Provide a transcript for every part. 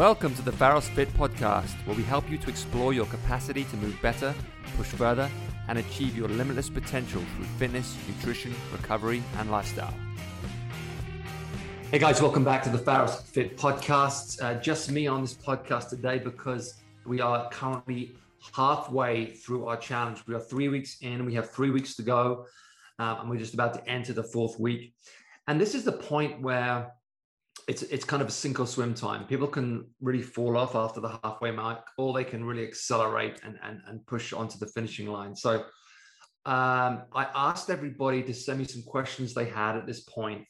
Welcome to the Pharos Fit podcast, where we help you to explore your capacity to move better, push further, and achieve your limitless potential through fitness, nutrition, recovery, and lifestyle. Hey guys, welcome back to the Pharos Fit podcast. Uh, just me on this podcast today because we are currently halfway through our challenge. We are three weeks in, we have three weeks to go, um, and we're just about to enter the fourth week. And this is the point where it's it's kind of a sink or swim time. People can really fall off after the halfway mark, or they can really accelerate and and, and push onto the finishing line. So um, I asked everybody to send me some questions they had at this point.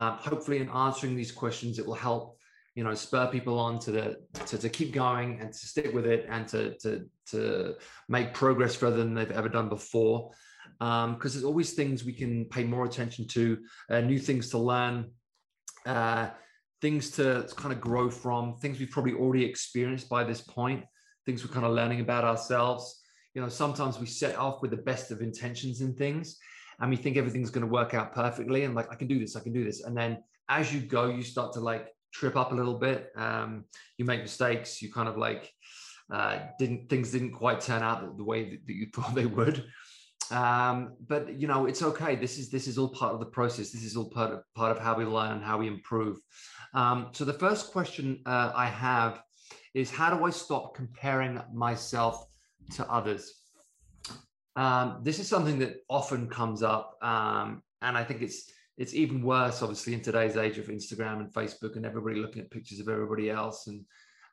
Um, hopefully, in answering these questions, it will help you know spur people on to the to, to keep going and to stick with it and to to to make progress further than they've ever done before. Because um, there's always things we can pay more attention to, uh, new things to learn. Uh, things to kind of grow from, things we've probably already experienced by this point, things we're kind of learning about ourselves. You know, sometimes we set off with the best of intentions in things and we think everything's going to work out perfectly and like, I can do this, I can do this. And then as you go, you start to like trip up a little bit. Um, you make mistakes, you kind of like, uh, didn't things didn't quite turn out the way that, that you thought they would um, but you know it's okay this is this is all part of the process this is all part of part of how we learn and how we improve um, so the first question uh, I have is how do I stop comparing myself to others? Um, this is something that often comes up, um, and I think it's it's even worse, obviously, in today's age of Instagram and Facebook and everybody looking at pictures of everybody else and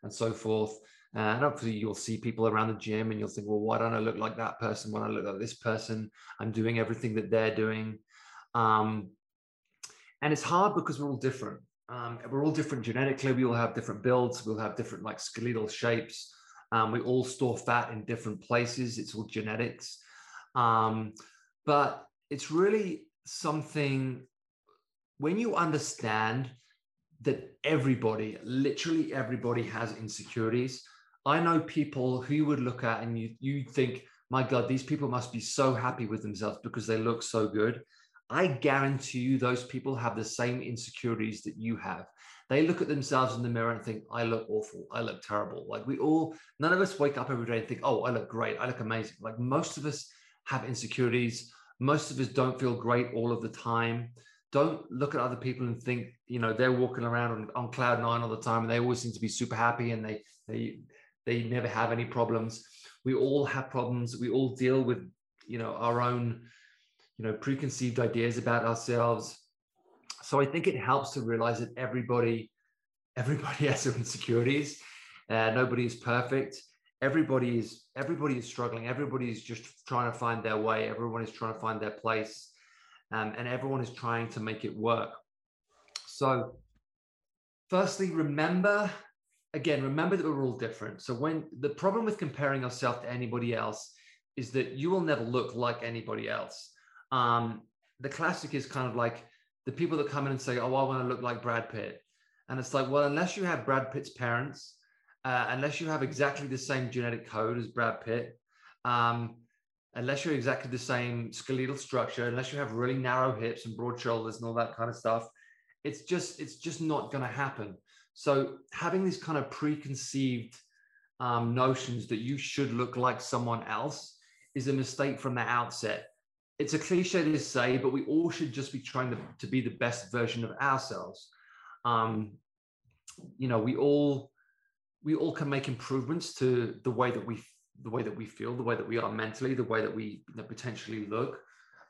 and so forth. Uh, and obviously, you'll see people around the gym, and you'll think, well, why don't I look like that person? When I look like this person, I'm doing everything that they're doing. Um, and it's hard because we're all different. Um, we're all different genetically. We all have different builds. We'll have different like skeletal shapes. Um, we all store fat in different places. It's all genetics. Um, but it's really something when you understand that everybody, literally everybody has insecurities. I know people who you would look at and you you think, my God, these people must be so happy with themselves because they look so good. I guarantee you those people have the same insecurities that you have. They look at themselves in the mirror and think, I look awful. I look terrible. Like we all, none of us wake up every day and think, oh, I look great. I look amazing. Like most of us have insecurities. Most of us don't feel great all of the time. Don't look at other people and think, you know, they're walking around on, on cloud nine all the time and they always seem to be super happy and they, they, they never have any problems. We all have problems. We all deal with, you know, our own you know preconceived ideas about ourselves. So i think it helps to realize that everybody everybody has insecurities. Uh, nobody is perfect. Everybody is everybody is struggling. Everybody is just trying to find their way. Everyone is trying to find their place. Um, and everyone is trying to make it work. So firstly remember again remember that we're all different. So when the problem with comparing yourself to anybody else is that you will never look like anybody else. Um, the classic is kind of like the people that come in and say, "Oh, I want to look like Brad Pitt," and it's like, well, unless you have Brad Pitt's parents, uh, unless you have exactly the same genetic code as Brad Pitt, um, unless you're exactly the same skeletal structure, unless you have really narrow hips and broad shoulders and all that kind of stuff, it's just it's just not going to happen. So having these kind of preconceived um, notions that you should look like someone else is a mistake from the outset it's a cliche to say, but we all should just be trying to, to be the best version of ourselves. Um, you know, we all we all can make improvements to the way that we the way that we feel, the way that we are mentally, the way that we you know, potentially look.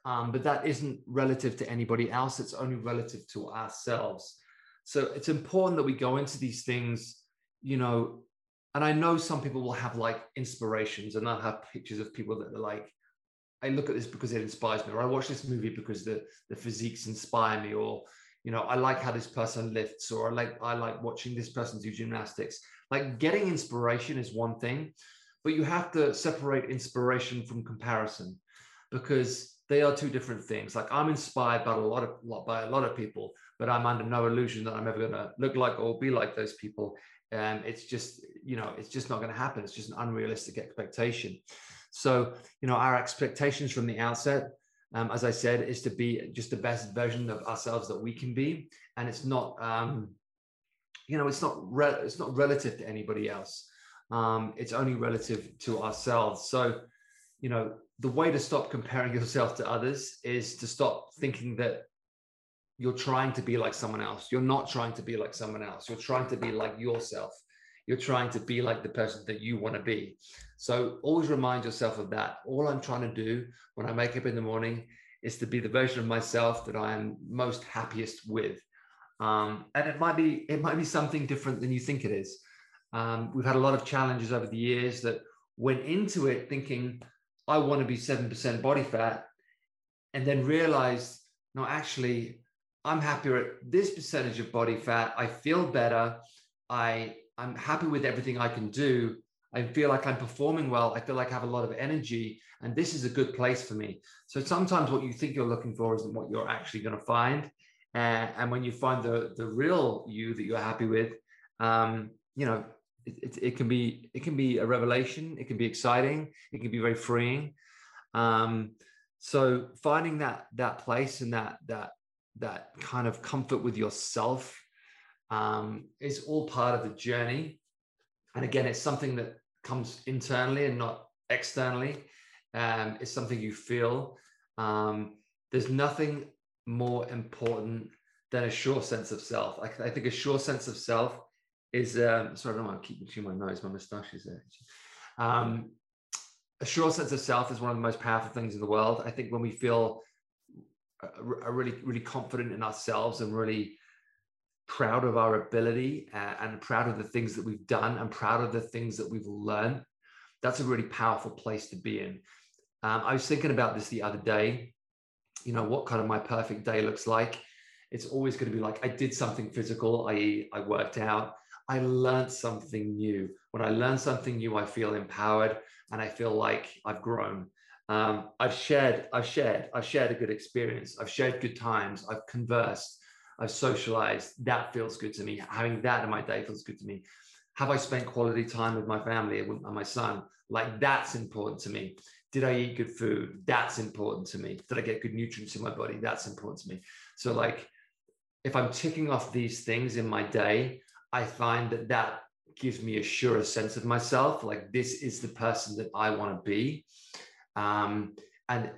Um, but that isn't relative to anybody else. It's only relative to ourselves. So it's important that we go into these things, you know. And I know some people will have like inspirations and they'll have pictures of people that are like, I look at this because it inspires me, or I watch this movie because the the physiques inspire me, or you know, I like how this person lifts, or I like I like watching this person do gymnastics. Like getting inspiration is one thing, but you have to separate inspiration from comparison because they are two different things. Like I'm inspired by a lot of by a lot of people, but I'm under no illusion that I'm ever going to look like or be like those people. And it's just, you know, it's just not going to happen. It's just an unrealistic expectation. So, you know, our expectations from the outset, um, as I said, is to be just the best version of ourselves that we can be. And it's not, um, you know, it's not re- it's not relative to anybody else. Um, it's only relative to ourselves. So, you know, the way to stop comparing yourself to others is to stop thinking that you're trying to be like someone else. You're not trying to be like someone else. You're trying to be like yourself. You're trying to be like the person that you want to be. So always remind yourself of that. All I'm trying to do when I wake up in the morning is to be the version of myself that I am most happiest with. Um, and it might be it might be something different than you think it is. Um, we've had a lot of challenges over the years that went into it thinking I want to be seven percent body fat, and then realized no, actually I'm happier at this percentage of body fat. I feel better. I I'm happy with everything I can do. I feel like I'm performing well. I feel like I have a lot of energy, and this is a good place for me. So sometimes what you think you're looking for isn't what you're actually going to find. Uh, and when you find the the real you that you're happy with, um, you know, it, it, it, can be it can be a revelation. It can be exciting. It can be very freeing. Um, so finding that that place and that that that kind of comfort with yourself um, is all part of the journey. And again, it's something that comes internally and not externally. Um, it's something you feel. Um, there's nothing more important than a sure sense of self. I, I think a sure sense of self is um, sorry, I don't want to keep chewing my nose. My moustache is there. Um, a sure sense of self is one of the most powerful things in the world. I think when we feel are really really confident in ourselves and really proud of our ability uh, and proud of the things that we've done and proud of the things that we've learned. That's a really powerful place to be in. Um, i was thinking about this the other day. You know what kind of my perfect day looks like? It's always going to be like i did something physical i.e i worked out. I learned something new. When i learn something new i feel empowered and i feel like i've grown um, I've shared, I've shared, I've shared a good experience. I've shared good times. I've conversed. I've socialized. That feels good to me. Having that in my day feels good to me. Have I spent quality time with my family and my son? Like that's important to me. Did I eat good food? That's important to me. Did I get good nutrients in my body? That's important to me. So like, if I'm ticking off these things in my day, I find that that gives me a surer sense of myself. Like this is the person that I want to be um, and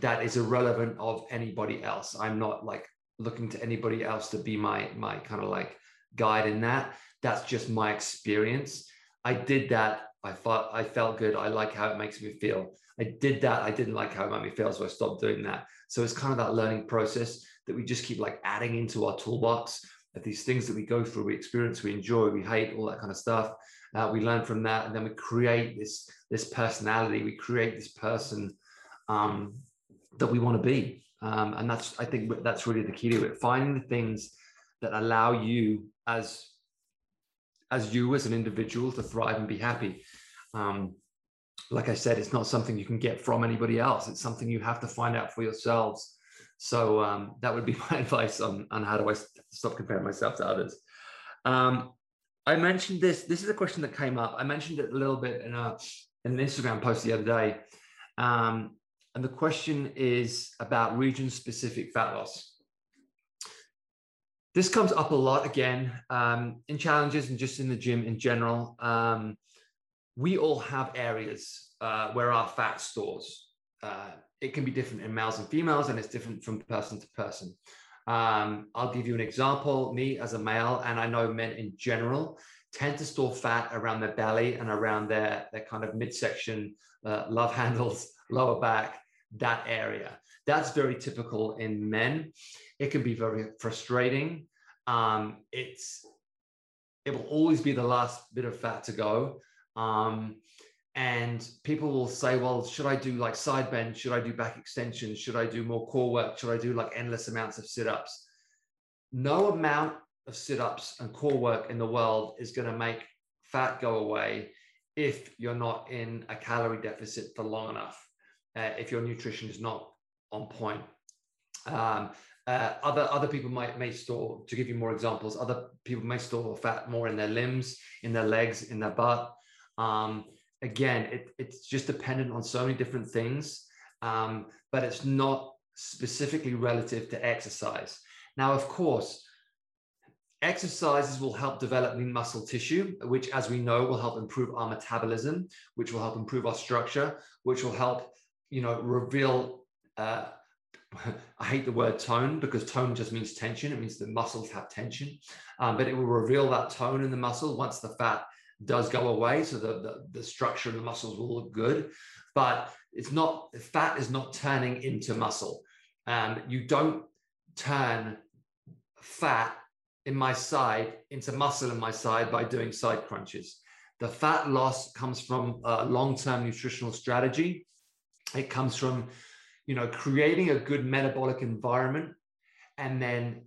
that is irrelevant of anybody else. I'm not like looking to anybody else to be my my kind of like guide in that. That's just my experience. I did that. I thought I felt good. I like how it makes me feel. I did that. I didn't like how it made me feel, so I stopped doing that. So it's kind of that learning process that we just keep like adding into our toolbox of these things that we go through, we experience, we enjoy, we hate, all that kind of stuff. Uh, we learn from that, and then we create this this personality. We create this person um, that we want to be, um, and that's I think that's really the key to it. Finding the things that allow you as as you as an individual to thrive and be happy. Um, like I said, it's not something you can get from anybody else. It's something you have to find out for yourselves. So um, that would be my advice on, on how do I stop comparing myself to others. Um, I mentioned this. This is a question that came up. I mentioned it a little bit in, a, in an Instagram post the other day. Um, and the question is about region specific fat loss. This comes up a lot again um, in challenges and just in the gym in general. Um, we all have areas uh, where our fat stores. Uh, it can be different in males and females, and it's different from person to person. Um, I'll give you an example. Me as a male, and I know men in general, tend to store fat around their belly and around their, their kind of midsection, uh, love handles, lower back, that area. That's very typical in men. It can be very frustrating. Um, it's it will always be the last bit of fat to go. Um, and people will say well should i do like side bend should i do back extensions? Should i do more core work? Should i do like endless amounts of sit-ups? No amount of sit-ups and core work in the world is going to make fat go away if you're not in a calorie deficit for long enough uh, if your nutrition is not on point. Um, uh, other other people might may store to give you more examples other people may store fat more in their limbs in their legs in their butt. Um, again, it, it's just dependent on so many different things, um, but it's not specifically relative to exercise. Now, of course, exercises will help develop lean muscle tissue, which, as we know, will help improve our metabolism, which will help improve our structure, which will help, you know, reveal. Uh, I hate the word tone because tone just means tension. It means the muscles have tension, um, but it will reveal that tone in the muscle once the fat does go away. So the, the, the structure of the muscles will look good, but it's not, fat is not turning into muscle. Um, you don't turn fat in my side into muscle in my side by doing side crunches. The fat loss comes from a long-term nutritional strategy. It comes from, you know, creating a good metabolic environment and then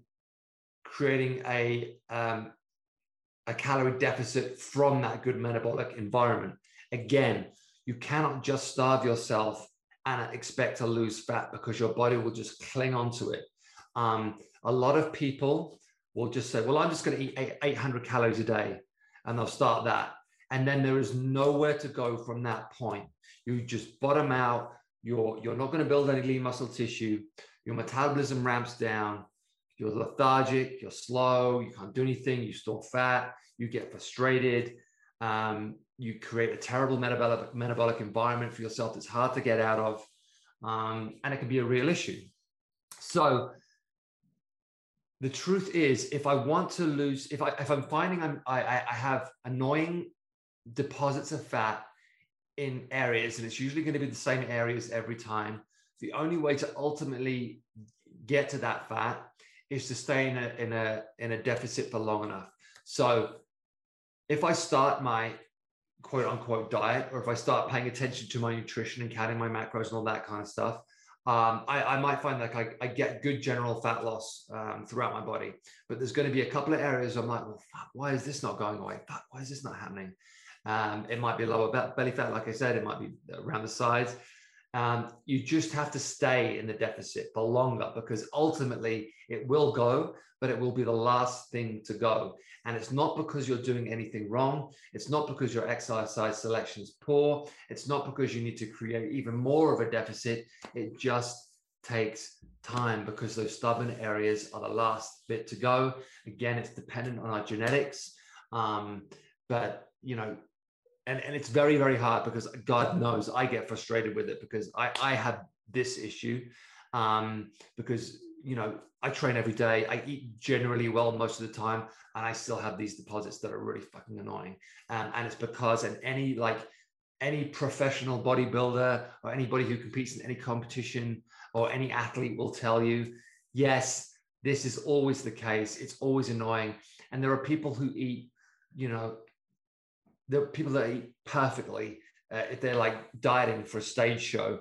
creating a um, a calorie deficit from that good metabolic environment. Again, you cannot just starve yourself and expect to lose fat because your body will just cling onto it. Um, a lot of people will just say, Well, I'm just going to eat 800 calories a day, and they'll start that. And then there is nowhere to go from that point. You just bottom out. You're, you're not going to build any lean muscle tissue. Your metabolism ramps down. You're lethargic. You're slow. You can't do anything. You store fat. You get frustrated. Um, you create a terrible metabolic, metabolic environment for yourself that's hard to get out of. Um, and it can be a real issue. So, the truth is, if I want to lose, if I if I'm finding I'm, I I have annoying deposits of fat in areas, and it's usually going to be the same areas every time. The only way to ultimately get to that fat is to stay in a in a in a deficit for long enough. So if I start my quote unquote diet, or if I start paying attention to my nutrition and counting my macros and all that kind of stuff, um, I, I, might find like I, I, get good general fat loss um, throughout my body. But there's going to be a couple of areas I'm like, well, fuck, why is this not going away? Fuck, why is this not happening? Um, it might be lower belly fat, like I said, it might be around the sides. Um, you just have to stay in the deficit for longer because ultimately it will go, but it will be the last thing to go. And it's not because you're doing anything wrong. It's not because your exercise selection is poor. It's not because you need to create even more of a deficit. It just takes time because those stubborn areas are the last bit to go. Again, it's dependent on our genetics. Um, but, you know, and, and it's very very hard because god knows i get frustrated with it because i i have this issue um because you know i train every day i eat generally well most of the time and i still have these deposits that are really fucking annoying. Um, and it's because and any like any professional bodybuilder or anybody who competes in any competition or any athlete will tell you yes this is always the case. It's always annoying. And there are people who eat you know are people that eat perfectly uh, if they're like dieting for a stage show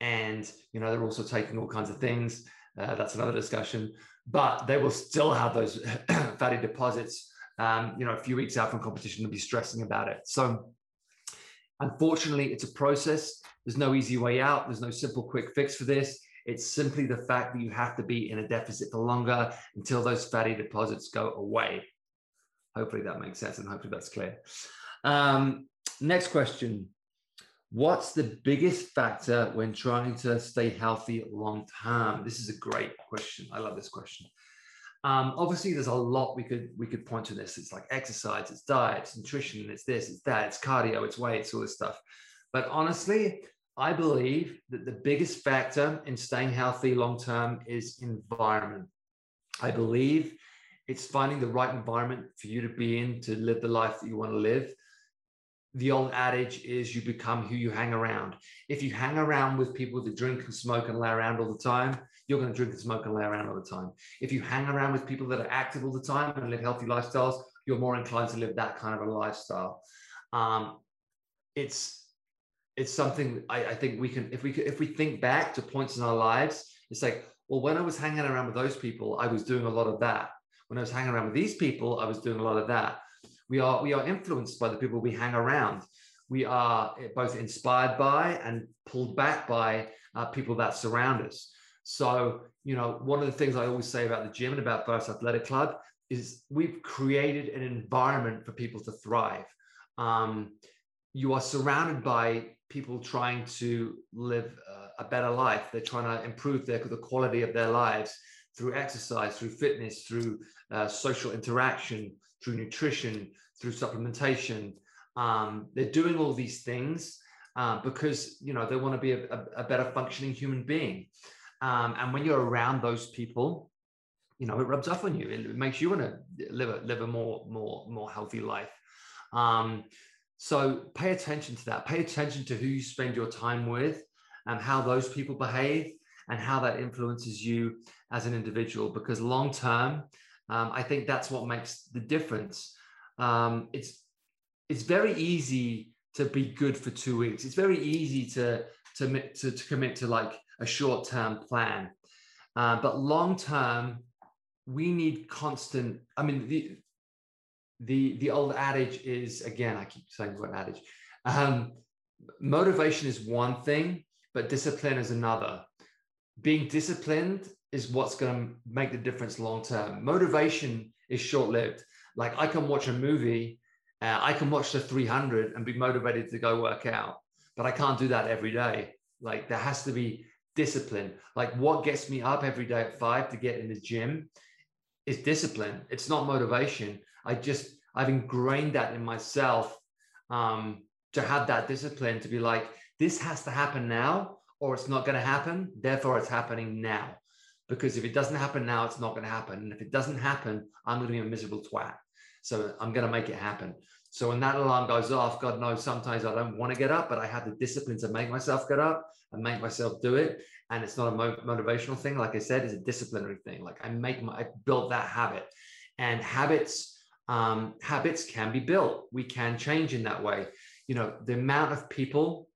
and you know they're also taking all kinds of things uh, that's another discussion but they will still have those fatty deposits um, you know a few weeks out from competition and be stressing about it. So unfortunately it's a process. There's no easy way out. There's no simple quick fix for this. It's simply the fact that you have to be in a deficit for longer until those fatty deposits go away. Hopefully that makes sense and hopefully that's clear um, next question. What's the biggest factor when trying to stay healthy long term? This is a great question. I love this question. Um, obviously, there's a lot we could we could point to this. It's like exercise, it's diet, it's nutrition, it's this, it's that, it's cardio, it's weight, it's all this stuff. But honestly, I believe that the biggest factor in staying healthy long term is environment. I believe it's finding the right environment for you to be in to live the life that you want to live the old adage is you become who you hang around. If you hang around with people that drink and smoke and lay around all the time, you're going to drink and smoke and lay around all the time. If you hang around with people that are active all the time and live healthy lifestyles, you're more inclined to live that kind of a lifestyle. Um, it's it's something I, I think we can if we if we think back to points in our lives, it's like, well, when I was hanging around with those people, I was doing a lot of that. When I was hanging around with these people, I was doing a lot of that we are we are influenced by the people we hang around. We are both inspired by and pulled back by uh, people that surround us. So, you know, one of the things I always say about the gym and about First Athletic Club is we've created an environment for people to thrive. Um, you are surrounded by people trying to live uh, a better life. They're trying to improve their, the quality of their lives through exercise, through fitness, through uh, social interaction, through nutrition, through supplementation. Um, they're doing all these things uh, because you know they want to be a, a, a better functioning human being. Um, and when you're around those people, you know it rubs off on you. It makes you want to live a live a more more more healthy life. Um, so pay attention to that. Pay attention to who you spend your time with and how those people behave and how that influences you as an individual. Because long term, um, I think that's what makes the difference. Um, it's it's very easy to be good for two weeks. It's very easy to to to, to commit to like a short term plan, uh, but long term, we need constant. I mean, the the the old adage is again. I keep saying word adage. Um, motivation is one thing, but discipline is another. Being disciplined is what's going to make the difference long term. Motivation is short lived. Like I can watch a movie, uh, I can watch the 300 and be motivated to go work out, but I can't do that every day. Like there has to be discipline. Like what gets me up every day at five to get in the gym is discipline. It's not motivation. I just I've ingrained that in myself um, to have that discipline to be like this has to happen now or it's not going to happen. Therefore, it's happening now because if it doesn't happen now, it's not going to happen. And if it doesn't happen, I'm going to be a miserable twat. So I'm going to make it happen. So when that alarm goes off, God knows sometimes I don't want to get up, but I have the discipline to make myself get up and make myself do it. And it's not a mo- motivational thing. Like I said, it's a disciplinary thing. Like I make my, I built that habit and habits, um, habits can be built. We can change in that way. You know, the amount of people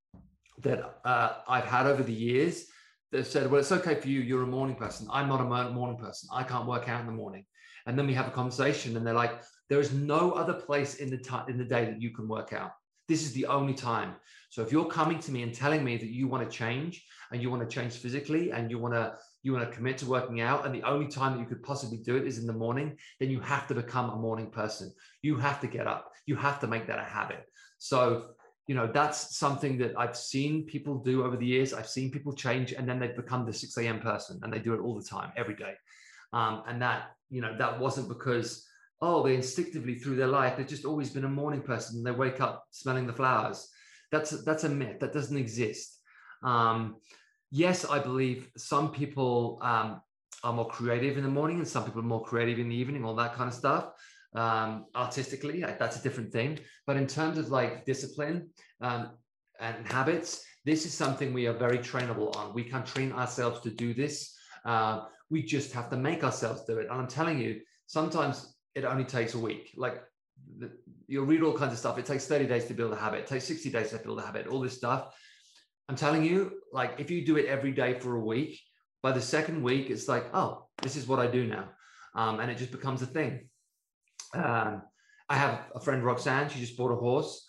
that uh, I've had over the years they've said, well, it's okay for you. You're a morning person. I'm not a morning person. I can't work out in the morning. And then we have a conversation and they're like, there is no other place in the time in the day that you can work out. This is the only time. So if you're coming to me and telling me that you want to change and you want to change physically and you want to you want to commit to working out and the only time that you could possibly do it is in the morning, then you have to become a morning person. You have to get up. You have to make that a habit. So you know that's something that i've seen people do over the years. I've seen people change and then they've become the 6 a.m person and they do it all the time every day. Um, and that you know that wasn't because oh they instinctively through their life they've just always been a morning person and they wake up smelling the flowers. That's that's a myth that doesn't exist. Um, yes i believe some people um, are more creative in the morning and some people are more creative in the evening all that kind of stuff um, artistically that's a different thing. But in terms of like discipline um, and habits this is something we are very trainable on. We can train ourselves to do this. Uh, we just have to make ourselves do it. And i'm telling you sometimes it only takes a week. Like the, you'll read all kinds of stuff. It takes 30 days to build a habit. It takes 60 days to build a habit all this stuff. I'm telling you like if you do it every day for a week by the second week it's like oh this is what i do now. Um, and it just becomes a thing um, I have a friend, Roxanne, she just bought a horse.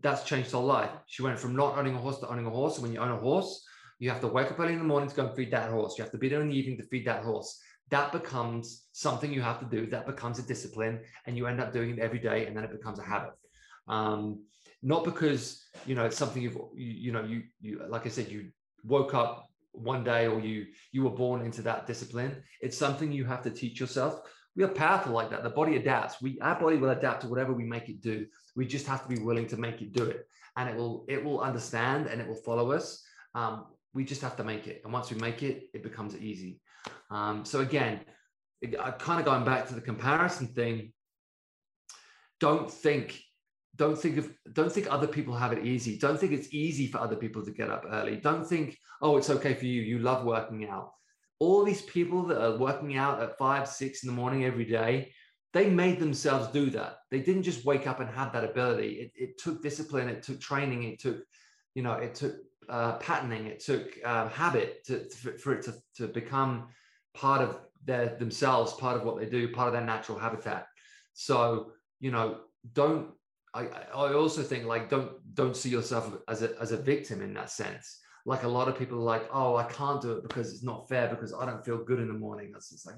That's changed her life. She went from not owning a horse to owning a horse. And when you own a horse, you have to wake up early in the morning to go and feed that horse. You have to be there in the evening to feed that horse. That becomes something you have to do. That becomes a discipline, and you end up doing it every day, and then it becomes a habit. Um, not because you know it's something you've you, you know you you like I said you woke up one day or you you were born into that discipline. It's something you have to teach yourself we are powerful like that. The body adapts. We our body will adapt to whatever we make it do. We just have to be willing to make it do it, and it will it will understand and it will follow us. Um, we just have to make it, and once we make it, it becomes easy. Um, so again, I'm kind of going back to the comparison thing. Don't think don't think of don't think other people have it easy don't think it's easy for other people to get up early don't think oh it's okay for you you love working out all these people that are working out at five, six in the morning every day, they made themselves do that. They didn't just wake up and have that ability. It, it took discipline, it took training, it took, you know, it took uh, patterning, it took um, habit to, to, for it to, to become part of their themselves, part of what they do, part of their natural habitat. So, you know, don't I, I also think like don't don't see yourself as a as a victim in that sense like a lot of people are like, oh, I can't do it because it's not fair because I don't feel good in the morning. That's just like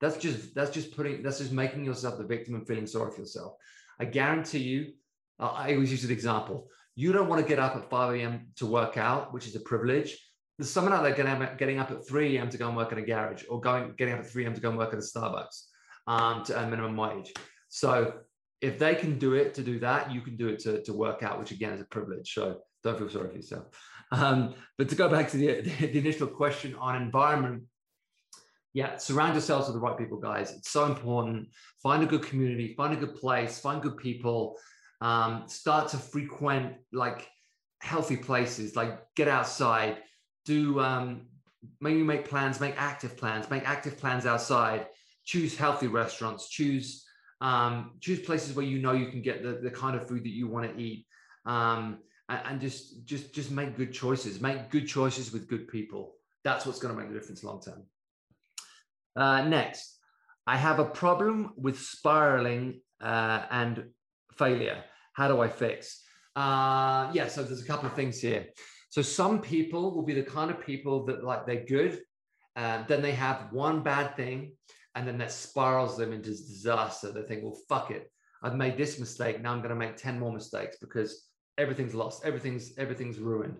that's just that's just putting that's just making yourself the victim and feeling sorry for yourself. I guarantee you, uh, I always use an example. You don't want to get up at 5 a.m. to work out, which is a privilege, there's someone out there getting up, at 3 a.m. to go and work in a garage or going getting up at 3 a.m. to go and work at a Starbucks um, to earn minimum wage. So if they can do it to do that, you can do it to, to work out, which again is a privilege. So don't feel sorry for yourself. Um, but to go back to the, the initial question on environment, yeah, surround yourselves with the right people, guys. It's so important. Find a good community, find a good place, find good people. Um, start to frequent like healthy places, like get outside, do um, maybe make plans, make active plans, make active plans outside. Choose healthy restaurants. Choose um, choose places where you know you can get the, the kind of food that you want to eat. Um, and, and just just just make good choices. Make good choices with good people. That's what's going to make the difference long term. Uh, next, I have a problem with spiraling uh, and failure. How do I fix? Uh, yeah, so there's a couple of things here. So some people will be the kind of people that like they're good, uh, then they have one bad thing, and then that spirals them into disaster. They think, well, fuck it, I've made this mistake. Now I'm going to make ten more mistakes because everything's lost, everything's everything's ruined.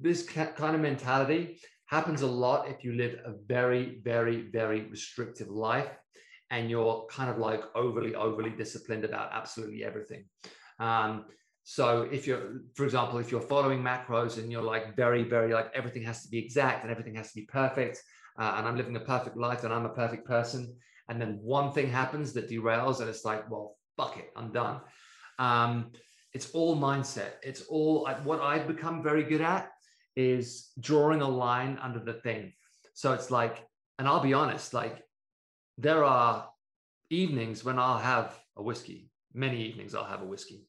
This kind of mentality happens a lot if you live a very, very, very restrictive life and you're kind of like overly, overly disciplined about absolutely everything. Um, so if you're, for example, if you're following macros and you're like very, very like everything has to be exact and everything has to be perfect, uh, and I'm living a perfect life and I'm a perfect person, and then one thing happens that derails, and it's like, well, fuck it, I'm done. Um, it's all mindset. It's all what I've become very good at is drawing a line under the thing. So it's like, and I'll be honest, like there are evenings when I'll have a whiskey. Many evenings I'll have a whiskey,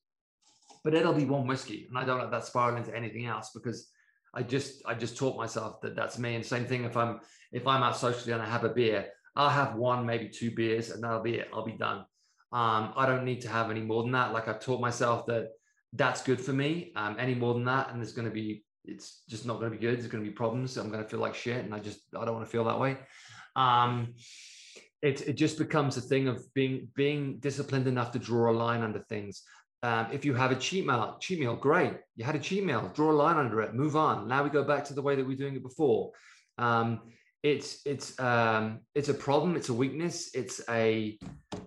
but it'll be one whiskey, and I don't let that spiral into anything else because I just I just taught myself that that's me. And same thing if I'm if I'm out socially and I have a beer, I'll have one maybe two beers, and that'll be it. I'll be done. Um, I don't need to have any more than that. Like I've taught myself that that's good for me. Um, any more than that, and there's going to be it's just not going to be good. There's going to be problems. I'm going to feel like shit, and I just I don't want to feel that way. Um, it it just becomes a thing of being being disciplined enough to draw a line under things. Um, if you have a cheat meal, cheat meal, great. You had a cheat meal, draw a line under it, move on. Now we go back to the way that we are doing it before. Um, it's it's um, it's a problem. It's a weakness. It's a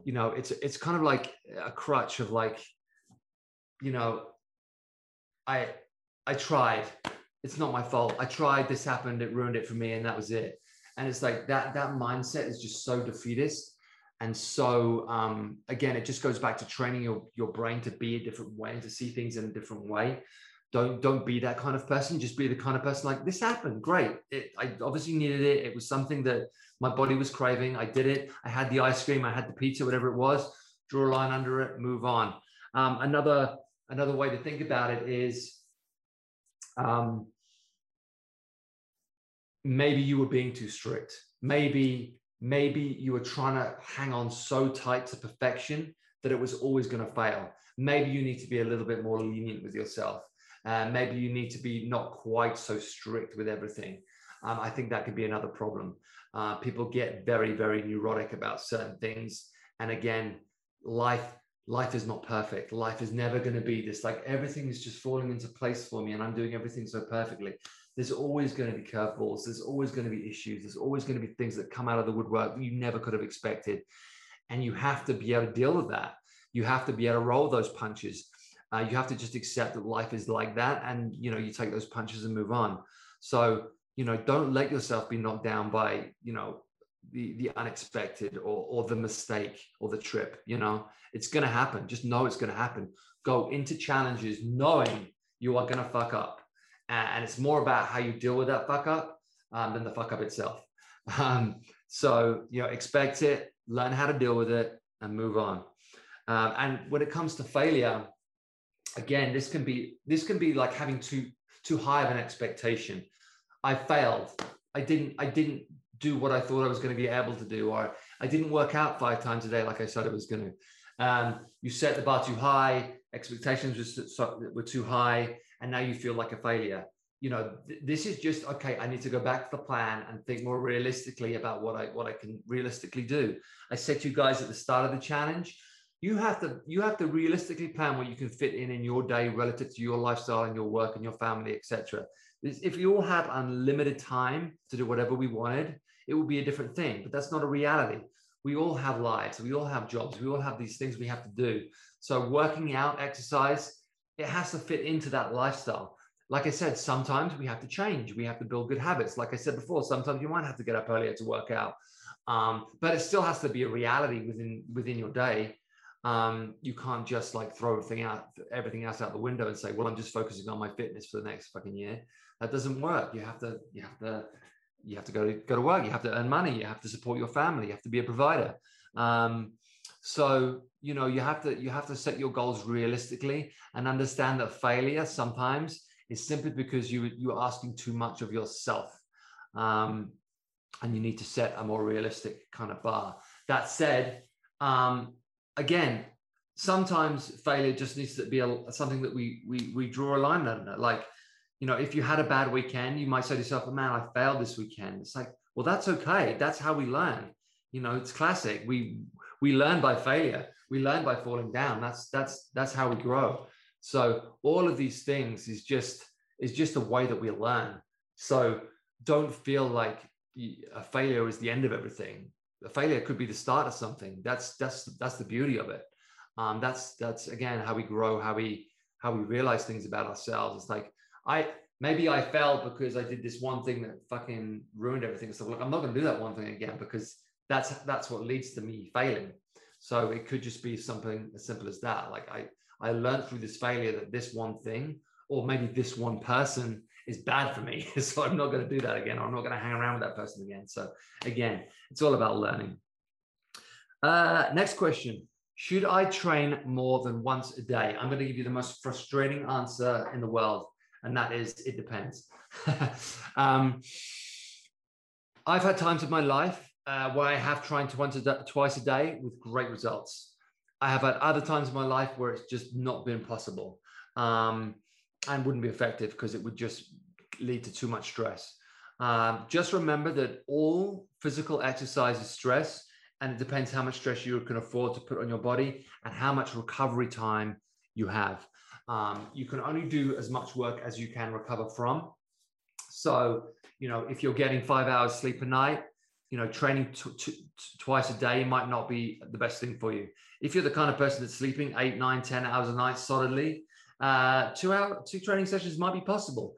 you know it's it's kind of like a crutch of like you know I I tried. It's not my fault. I tried. This happened. It ruined it for me, and that was it. And it's like that. That mindset is just so defeatist, and so um, again, it just goes back to training your your brain to be a different way, to see things in a different way. Don't don't be that kind of person. Just be the kind of person like this happened. Great. It, I obviously needed it. It was something that my body was craving. I did it. I had the ice cream. I had the pizza. Whatever it was. Draw a line under it. Move on. Um, another another way to think about it is um, maybe you were being too strict. Maybe maybe you were trying to hang on so tight to perfection that it was always going to fail. Maybe you need to be a little bit more lenient with yourself. Uh, maybe you need to be not quite so strict with everything. Um, I think that could be another problem. Uh, people get very, very neurotic about certain things. And again, life life is not perfect. Life is never going to be this like everything is just falling into place for me and I'm doing everything so perfectly. There's always going to be curveballs. There's always going to be issues. There's always going to be things that come out of the woodwork you never could have expected. And you have to be able to deal with that. You have to be able to roll those punches. Uh, you have to just accept that life is like that. And, you know, you take those punches and move on. So, you know, don't let yourself be knocked down by, you know, the the unexpected or or the mistake or the trip you know? It's going to happen. Just know it's going to happen. Go into challenges knowing you are going to fuck up. And, it's more about how you deal with that fuck up um, than the fuck up itself. Um, so you know expect it learn how to deal with it and move on. Um, and when it comes to failure again this can be this can be like having too too high of an expectation i failed i didn't i didn't do what I thought I was going to be able to do, or I didn't work out five times a day like I said I was going to. Um, you set the bar too high, expectations were too high, and now you feel like a failure. You know, th- this is just okay. I need to go back to the plan and think more realistically about what I what I can realistically do. I said to you guys at the start of the challenge, you have to you have to realistically plan what you can fit in in your day relative to your lifestyle and your work and your family, etc. if we all had unlimited time to do whatever we wanted, it would be a different thing. But that's not a reality. We all have lives, we all have jobs, we all have these things we have to do. So working out, exercise, it has to fit into that lifestyle. Like I said, sometimes we have to change. We have to build good habits. Like I said before, sometimes you might have to get up earlier to work out. Um, but it still has to be a reality within within your day. Um, you can't just like throw everything out, everything else out the window and say, "Well, I'm just focusing on my fitness for the next fucking year." That doesn't work. You have to, you have to, you have to go to go to work. You have to earn money. You have to support your family. You have to be a provider. Um, so you know you have to you have to set your goals realistically and understand that failure sometimes is simply because you you're asking too much of yourself. Um, and you need to set a more realistic kind of bar. That said, um, again, sometimes failure just needs to be a, something that we we we draw a line under. Like, you know, if you had a bad weekend, you might say to yourself, "Man, I failed this weekend." It's like, well, that's okay. That's how we learn. You know, it's classic. We we learn by failure. We learn by falling down. That's that's that's how we grow. So all of these things is just is just a way that we learn. So don't feel like a failure is the end of everything. A failure could be the start of something. That's that's that's the beauty of it. Um, that's that's again how we grow, how we how we realize things about ourselves. It's like I maybe I failed because I did this one thing that fucking ruined everything. So like I'm not going to do that one thing again because that's that's what leads to me failing. So it could just be something as simple as that. Like I I learned through this failure that this one thing or maybe this one person is bad for me. so I'm not going to do that again. I'm not going to hang around with that person again. So again, it's all about learning. Uh, next question. Should I train more than once a day? I'm going to give you the most frustrating answer in the world, and that is it depends. um, I've had times of my life uh, where I have trained twice a, twice a day with great results. I have had other times in my life where it's just not been possible. Um, and wouldn't be effective because it would just lead to too much stress. Um, just remember that all physical exercise is stress, and it depends how much stress you can afford to put on your body and how much recovery time you have. Um, you can only do as much work as you can recover from. So, you know, if you're getting five hours sleep a night, you know, training t- t- twice a day might not be the best thing for you. If you're the kind of person that's sleeping eight, nine, ten hours a night solidly, uh, two hour two training sessions might be possible.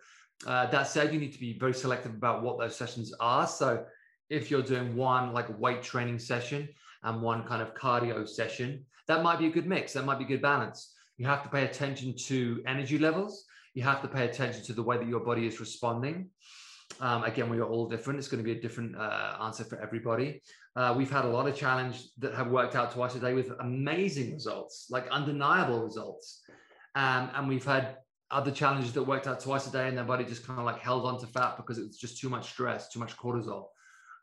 Uh, that said, you need to be very selective about what those sessions are. So if you're doing one like weight training session and one kind of cardio session, that might be a good mix. That might be good balance. You have to pay attention to energy levels. You have to pay attention to the way that your body is responding. Um, again, we are all different. It's going to be a different uh, answer for everybody. Uh, we've had a lot of challenge that have worked out twice a day with amazing results, like undeniable results. Um, and we've had other challenges that worked out twice a day and their body just kind of like held on to fat because it was just too much stress, too much cortisol.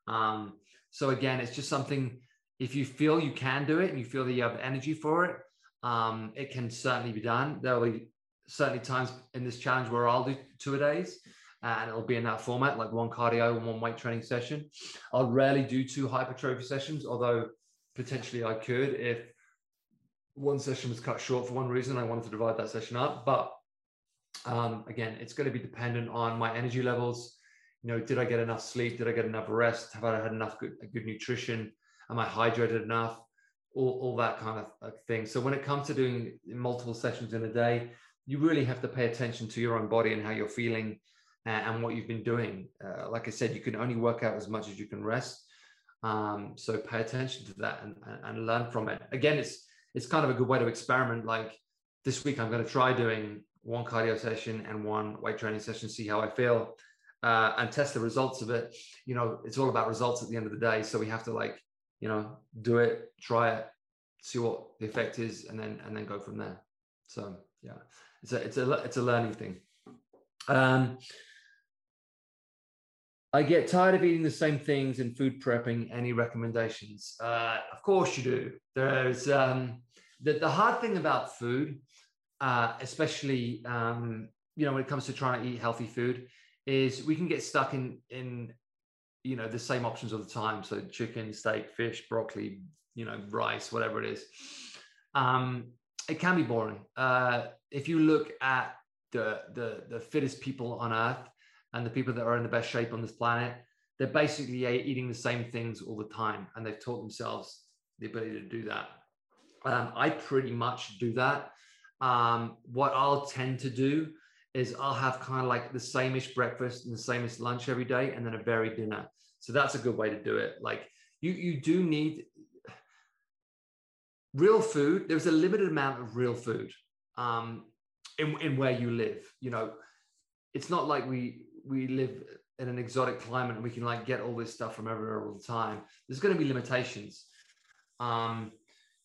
Um, so again, it's just something, if you feel you can do it and you feel that you have energy for it, um, it can certainly be done. There will be certainly times in this challenge where I'll do two a days and it'll be in that format, like one cardio and one weight training session. I'll rarely do two hypertrophy sessions, although potentially I could if one session was cut short for one reason. I wanted to divide that session up, but um, again, it's going to be dependent on my energy levels. You know, did I get enough sleep? Did I get enough rest? Have I had enough good, good nutrition? Am I hydrated enough? All, all that kind of thing. So when it comes to doing multiple sessions in a day, you really have to pay attention to your own body and how you're feeling and, and what you've been doing. Uh, like I said, you can only work out as much as you can rest. Um, so pay attention to that and, and learn from it. Again, it's it's kind of a good way to experiment. Like this week, I'm going to try doing one cardio session and one weight training session, see how I feel, uh, and test the results of it. You know, it's all about results at the end of the day. So we have to like, you know, do it, try it, see what the effect is, and then and then go from there. So yeah, it's a it's a it's a learning thing. Um, I get tired of eating the same things and food prepping. Any recommendations? Uh, of course you do. There's um, the, the hard thing about food, uh, especially um, you know when it comes to trying to eat healthy food, is we can get stuck in in you know the same options all the time. So chicken, steak, fish, broccoli, you know rice, whatever it is. Um, it can be boring. Uh, if you look at the, the the fittest people on earth, and the people that are in the best shape on this planet, they're basically eating the same things all the time, and they've taught themselves the ability to do that. Um, I pretty much do that. Um, what I'll tend to do is I'll have kind of like the sameish breakfast and the sameish lunch every day, and then a varied dinner. So that's a good way to do it. Like you, you do need real food. There's a limited amount of real food um, in, in where you live. You know, it's not like we we live in an exotic climate and we can like get all this stuff from everywhere all the time. There's going to be limitations. Um,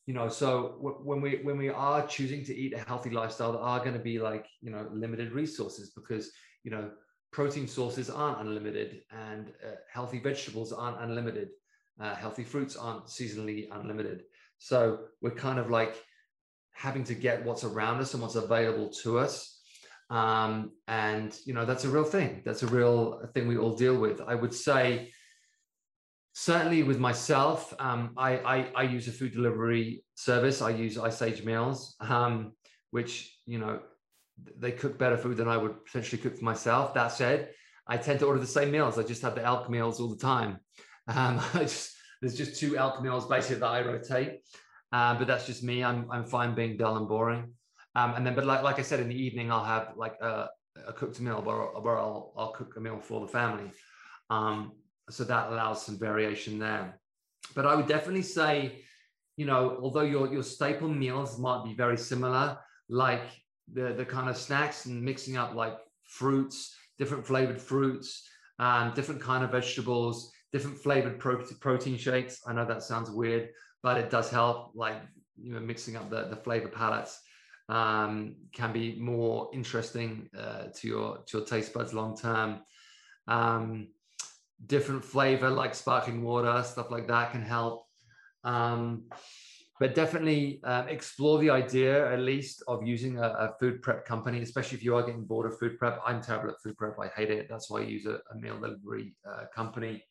you know, so w- when we when we are choosing to eat a healthy lifestyle, there are going to be like you know limited resources because you know protein sources aren't unlimited and uh, healthy vegetables aren't unlimited. Uh, healthy fruits aren't seasonally unlimited. So we're kind of like having to get what's around us and what's available to us. Um, and, you know, that's a real thing. That's a real thing we all deal with. I would say, certainly with myself, um, I, I, I, use a food delivery service. I use Ice Age Meals, um, which, you know, they cook better food than I would potentially cook for myself. That said, I tend to order the same meals. I just have the elk meals all the time. Um, just, there's just two elk meals basically that I rotate. Uh, but that's just me. I'm, I'm fine being dull and boring. Um, and then, but like, like I said, in the evening, I'll have like a, a cooked meal where, where I'll, I'll cook a meal for the family. Um, so that allows some variation there. But I would definitely say, you know, although your, your staple meals might be very similar, like the, the kind of snacks and mixing up like fruits, different flavored fruits, um, different kind of vegetables, different flavored pro- protein shakes. I know that sounds weird, but it does help. Like you know, mixing up the, the flavor palettes um, can be more interesting uh, to your to your taste buds long term. Um, different flavor like sparkling water, stuff like that can help. Um, but definitely uh, explore the idea at least of using a, a, food prep company, especially if you are getting bored of food prep. I'm terrible at food prep. I hate it. That's why I use a, a meal delivery uh, company.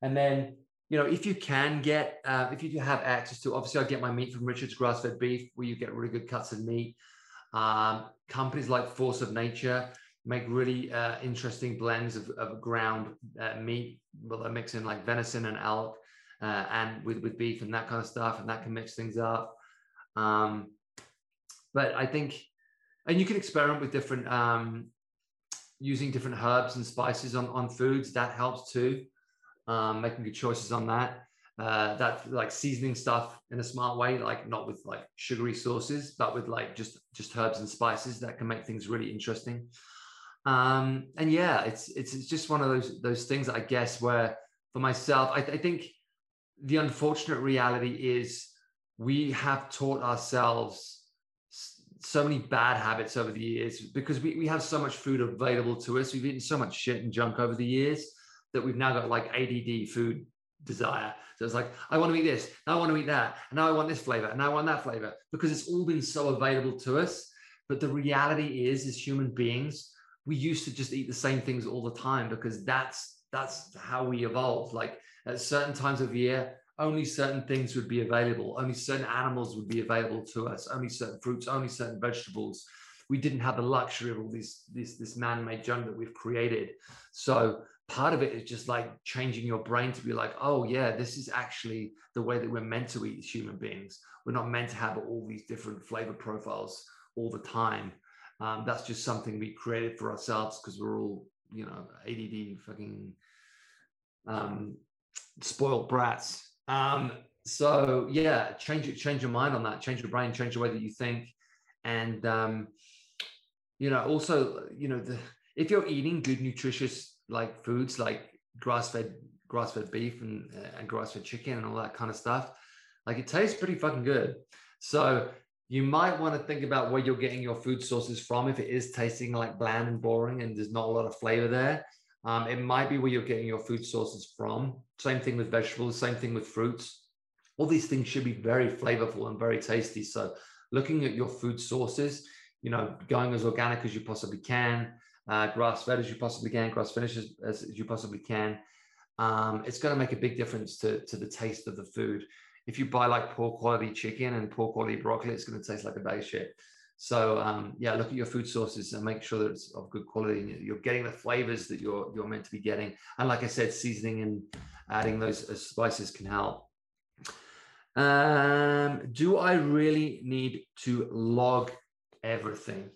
And then, you know, if you can get, uh, if you do have access to, obviously I get my meat from Richard's grass fed beef, where you get really good cuts of meat. Um, companies like Force of Nature make really uh, interesting blends of, of ground uh, meat. Well, they mix in like venison and elk uh, and with, with beef and that kind of stuff, and that can mix things up. Um, but I think, and you can experiment with different, um, using different herbs and spices on, on foods. That helps too. Um, making good choices on that uh, that like seasoning stuff in a smart way, like not with like sugary sauces, but with like just just herbs and spices that can make things really interesting. Um, and yeah, it's it's it's just one of those those things I guess where for myself, I, I think the unfortunate reality is we have taught ourselves so many bad habits over the years because we, we have so much food available to us. We've eaten so much shit and junk over the years that we've now got like ADD food desire. So it's like, I want to eat this, I want to eat that, and now I want this flavor, and now I want that flavor, because it's all been so available to us. But the reality is, as human beings, we used to just eat the same things all the time because that's that's how we evolved. Like at certain times of year, only certain things would be available, only certain animals would be available to us, only certain fruits, only certain vegetables. We didn't have the luxury of all these this this man-made junk that we've created. So part of it is just like changing your brain to be like, oh yeah, this is actually the way that we're meant to eat as human beings. We're not meant to have all these different flavor profiles all the time. Um, that's just something we created for ourselves because we're all, you know, ADD fucking um, spoiled brats. Um, so yeah, change it, change your mind on that, change your brain, change the way that you think, and um, you know, also, you know, the, if you're eating good, nutritious like foods like grass-fed grass-fed beef and, and grass-fed chicken and all that kind of stuff like it tastes pretty fucking good. So you might want to think about where you're getting your food sources from if it is tasting like bland and boring and there's not a lot of flavor there um, it might be where you're getting your food sources from same thing with vegetables same thing with fruits all these things should be very flavorful and very tasty so looking at your food sources you know going as organic as you possibly can uh, grass fed as you possibly can, grass finished as, as, you possibly can. Um, it's going to make a big difference to, to the taste of the food. If you buy like poor quality chicken and poor quality broccoli, it's going to taste like a bag of shit. So um, yeah, look at your food sources and make sure that it's of good quality. You're getting the flavors that you're you're meant to be getting. And like I said, seasoning and adding those spices can help. Um, do I really need to log everything?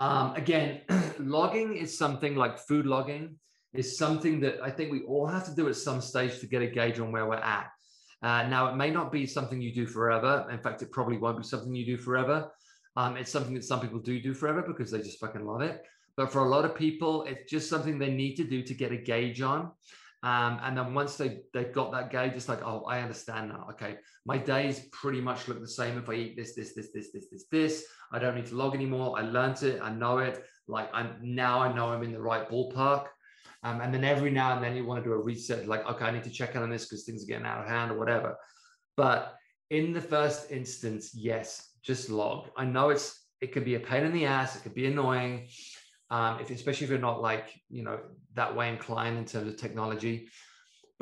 Um, again, logging is something like food logging is something that I think we all have to do at some stage to get a gauge on where we're at. Uh, now, it may not be something you do forever. In fact, it probably won't be something you do forever. Um, it's something that some people do do forever because they just fucking love it. But for a lot of people, it's just something they need to do to get a gauge on. Um, and then once they they've got that gauge, it's like, oh, I understand now. Okay, my days pretty much look the same if I eat this, this, this, this, this, this, this. I don't need to log anymore. I learned it. I know it. Like I'm now I know I'm in the right ballpark. Um, and then every now and then you want to do a reset, like, okay, I need to check in on this because things are getting out of hand or whatever. But in the first instance, yes, just log. I know it's it could be a pain in the ass, it could be annoying. Um, if especially if you're not like you know that way inclined in terms of technology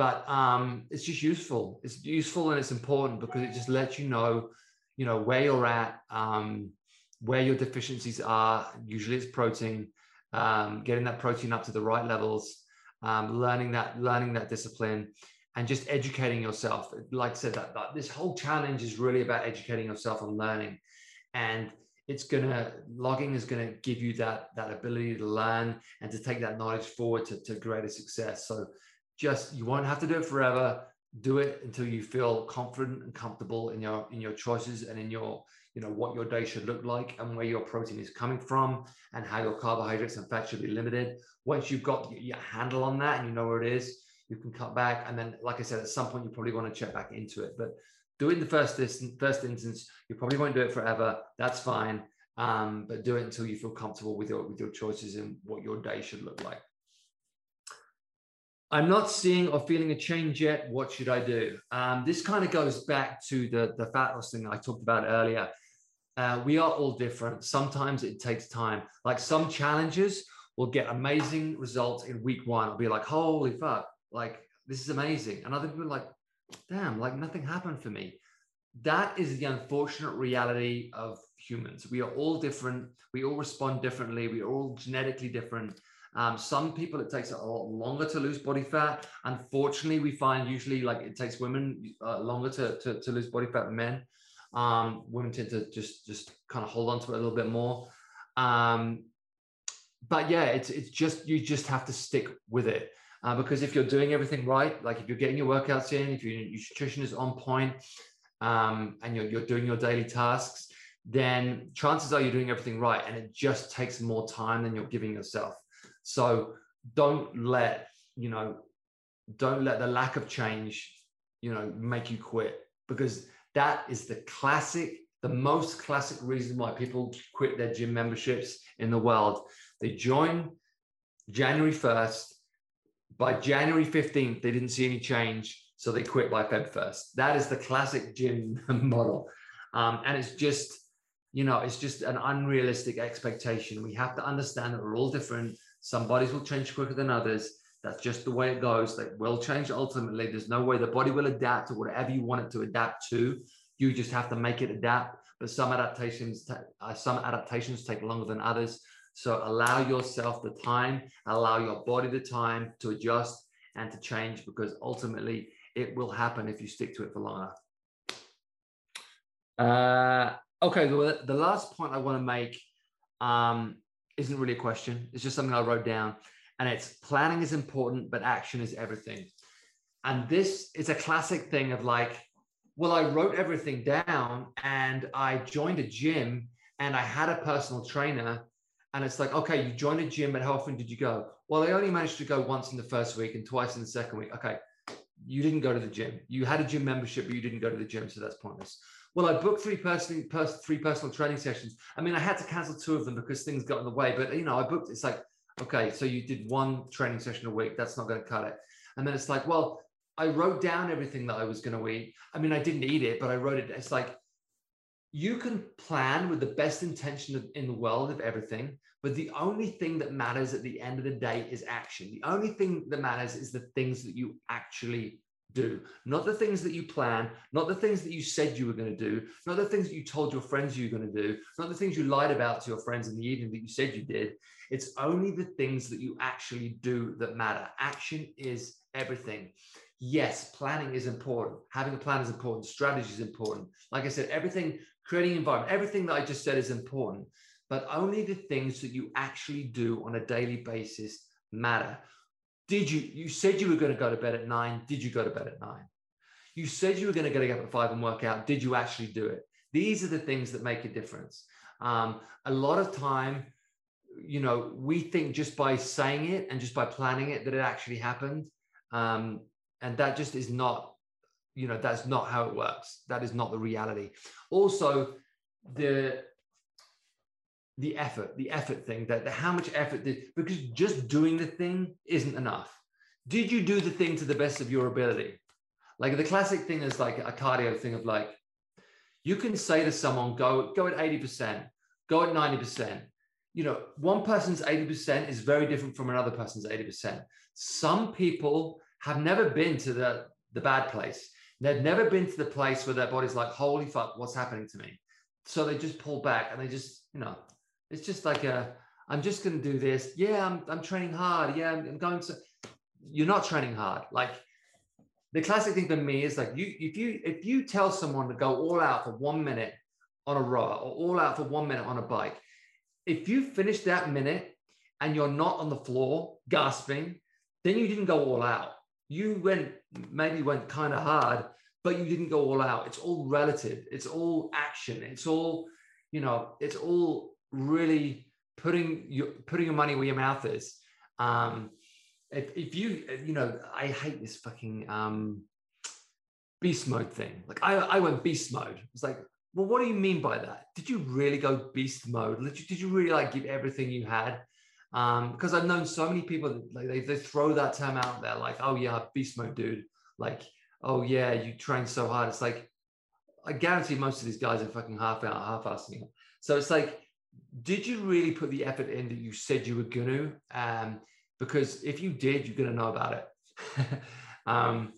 but um, it's just useful it's useful and it's important because it just lets you know you know where you're at um, where your deficiencies are usually it's protein um, getting that protein up to the right levels um, learning that learning that discipline and just educating yourself. Like i said that, that this whole challenge is really about educating yourself and learning. And it's gonna logging is gonna give you that that ability to learn and to take that knowledge forward to, to greater success. So just you won't have to do it forever. Do it until you feel confident and comfortable in your in your choices and in your you know what your day should look like and where your protein is coming from and how your carbohydrates and fat should be limited once you've got your handle on that and you know where it is you can cut back and then like i said at some point you probably want to check back into it but do it in the first first instance. You probably won't do it forever. That's fine. Um, but do it until you feel comfortable with your with your choices and what your day should look like. I'm not seeing or feeling a change yet. What should I do? Um, this kind of goes back to the, the fat loss thing I talked about earlier. Uh, we are all different. Sometimes it takes time. Like some challenges will get amazing results in week one. I'll be like, holy fuck, like this is amazing. And other people are like, damn, like nothing happened for me. That is the unfortunate reality of humans. We are all different. We all respond differently. We are all genetically different. Um, some people, it takes a lot longer to lose body fat. Unfortunately, we find usually like it takes women uh, longer to, to, to, lose body fat than men. Um, women tend to just just kind of hold on to it a little bit more. Um, but yeah, it's it's just you just have to stick with it. Uh, because if you're doing everything right, like if you're getting your workouts in, if your nutrition is on point, um, and you're, you're doing your daily tasks, then chances are you're doing everything right. And it just takes more time than you're giving yourself. So don't let, you know, don't let the lack of change, you know, make you quit because that is the classic, the most classic reason why people quit their gym memberships in the world. They join January 1st by January 15th, they didn't see any change. So they quit by Feb 1st. That is the classic gym model. Um, and it's just, you know, it's just an unrealistic expectation. We have to understand that we're all different. Some bodies will change quicker than others. That's just the way it goes. They will change ultimately. There's no way the body will adapt to whatever you want it to adapt to. You just have to make it adapt. But some adaptations, uh, some adaptations take longer than others. So allow yourself the time, allow your body the time to adjust and to change because ultimately it will happen if you stick to it for long enough. Uh, okay, the, the last point I want to make um, isn't really a question. It's just something I wrote down. And it's planning is important, but action is everything. And this is a classic thing of like, well, I wrote everything down and I joined a gym and I had a personal trainer and it's like, okay, you joined a gym, but how often did you go? Well, I only managed to go once in the first week and twice in the second week. Okay, you didn't go to the gym. You had a gym membership, but you didn't go to the gym, so that's pointless. Well, I booked three personal, pers- three personal training sessions. I mean, I had to cancel two of them because things got in the way. But you know, I booked. It's like, okay, so you did one training session a week. That's not going to cut it. And then it's like, well, I wrote down everything that I was going to eat. I mean, I didn't eat it, but I wrote it. It's like you can plan with the best intention in the world of everything, but the only thing that matters at the end of the day is action. The only thing that matters is the things that you actually do, not the things that you plan, not the things that you said you were going to do, not the things that you told your friends you were going to do, not the things you lied about to your friends in the evening that you said you did. It's only the things that you actually do that matter. Action is everything. Yes, planning is important. Having a plan is important. Strategy is important. Like I said, everything, creating environment, everything that I just said is important. But only the things that you actually do on a daily basis matter. Did you, you said you were going to go to bed at nine. Did you go to bed at nine? You said you were going to get up at five and work out. Did you actually do it? These are the things that make a difference. Um, a lot of time, you know, we think just by saying it and just by planning it that it actually happened. Um, and that just is not, you know, that's not how it works. That is not the reality. Also, the the effort, the effort thing, that how much effort did, because just doing the thing isn't enough. Did you do the thing to the best of your ability? Like the classic thing is like a cardio thing of like, you can say to someone, go, go at 80%, go at 90%. You know, one person's 80% is very different from another person's 80%. Some people have never been to the, the bad place. They've never been to the place where their body's like, holy fuck, what's happening to me? So they just pull back and they just, you know, it's just like a, I'm just going to do this. Yeah, I'm, I'm training hard. Yeah, I'm, I'm going to, you're not training hard. Like the classic thing for me is like you, if you, if you tell someone to go all out for one minute on a rower or all out for one minute on a bike, if you finish that minute and you're not on the floor gasping, then you didn't go all out. You went, maybe went kind of hard, but you didn't go all out. It's all relative. It's all action. It's all, you know, it's all really putting your putting your money where your mouth is. Um, if, if you you know, I hate this fucking um, beast mode thing. Like I I went beast mode. It's like, well, what do you mean by that? Did you really go beast mode? Did you, did you really like give everything you had? Um, because I've known so many people that like they, they throw that term out there, like, oh yeah, beast mode, dude. Like, oh yeah, you train so hard. It's like I guarantee most of these guys are fucking half out, half assing it. So it's like did you really put the effort in that you said you were going to? Um, because if you did, you're going to know about it. um,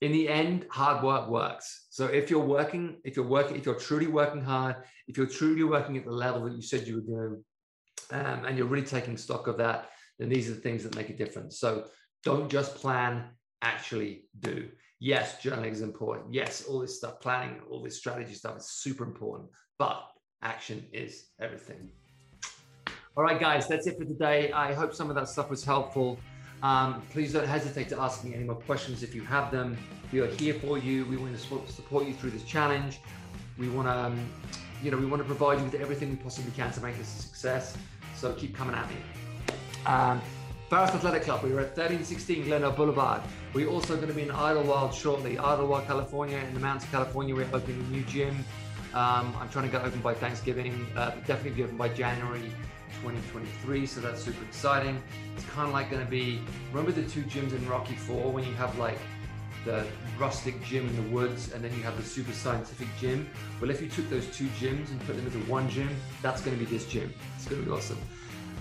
in the end, hard work works. So if you're working, if you're working, if you're truly working hard, if you're truly working at the level that you said you were going to, um, and you're really taking stock of that, then these are the things that make a difference. So don't just plan, actually do. Yes, journaling is important. Yes, all this stuff, planning, all this strategy stuff is super important. But action is everything. All right, guys, that's it for today. I hope some of that stuff was helpful. Um, please don't hesitate to ask me any more questions if you have them. We are here for you. We want to support you through this challenge. We want to, um, you know, we want to provide you with everything we possibly can to make this a success. So keep coming at me. Um, Forest Athletic Club, we are at 1316 Glendale Boulevard. We're also going to be in Idyllwild shortly. Idyllwild, California, in the mountains of California, we're opening a new gym. Um, I'm trying to get open by Thanksgiving, uh, definitely be open by January 2023. So that's super exciting. It's kind of like going to be, remember the two gyms in Rocky Four when you have like the rustic gym in the woods and then you have the super scientific gym? Well, if you took those two gyms and put them into one gym, that's going to be this gym. It's going to be awesome.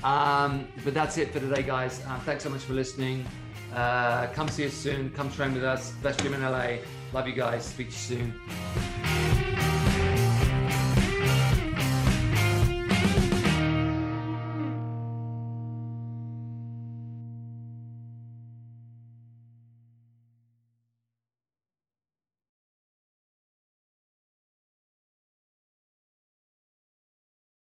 Um, but that's it for today, guys. Uh, thanks so much for listening. Uh, come see us soon. Come train with us. Best gym in LA. Love you guys. Speak to you soon.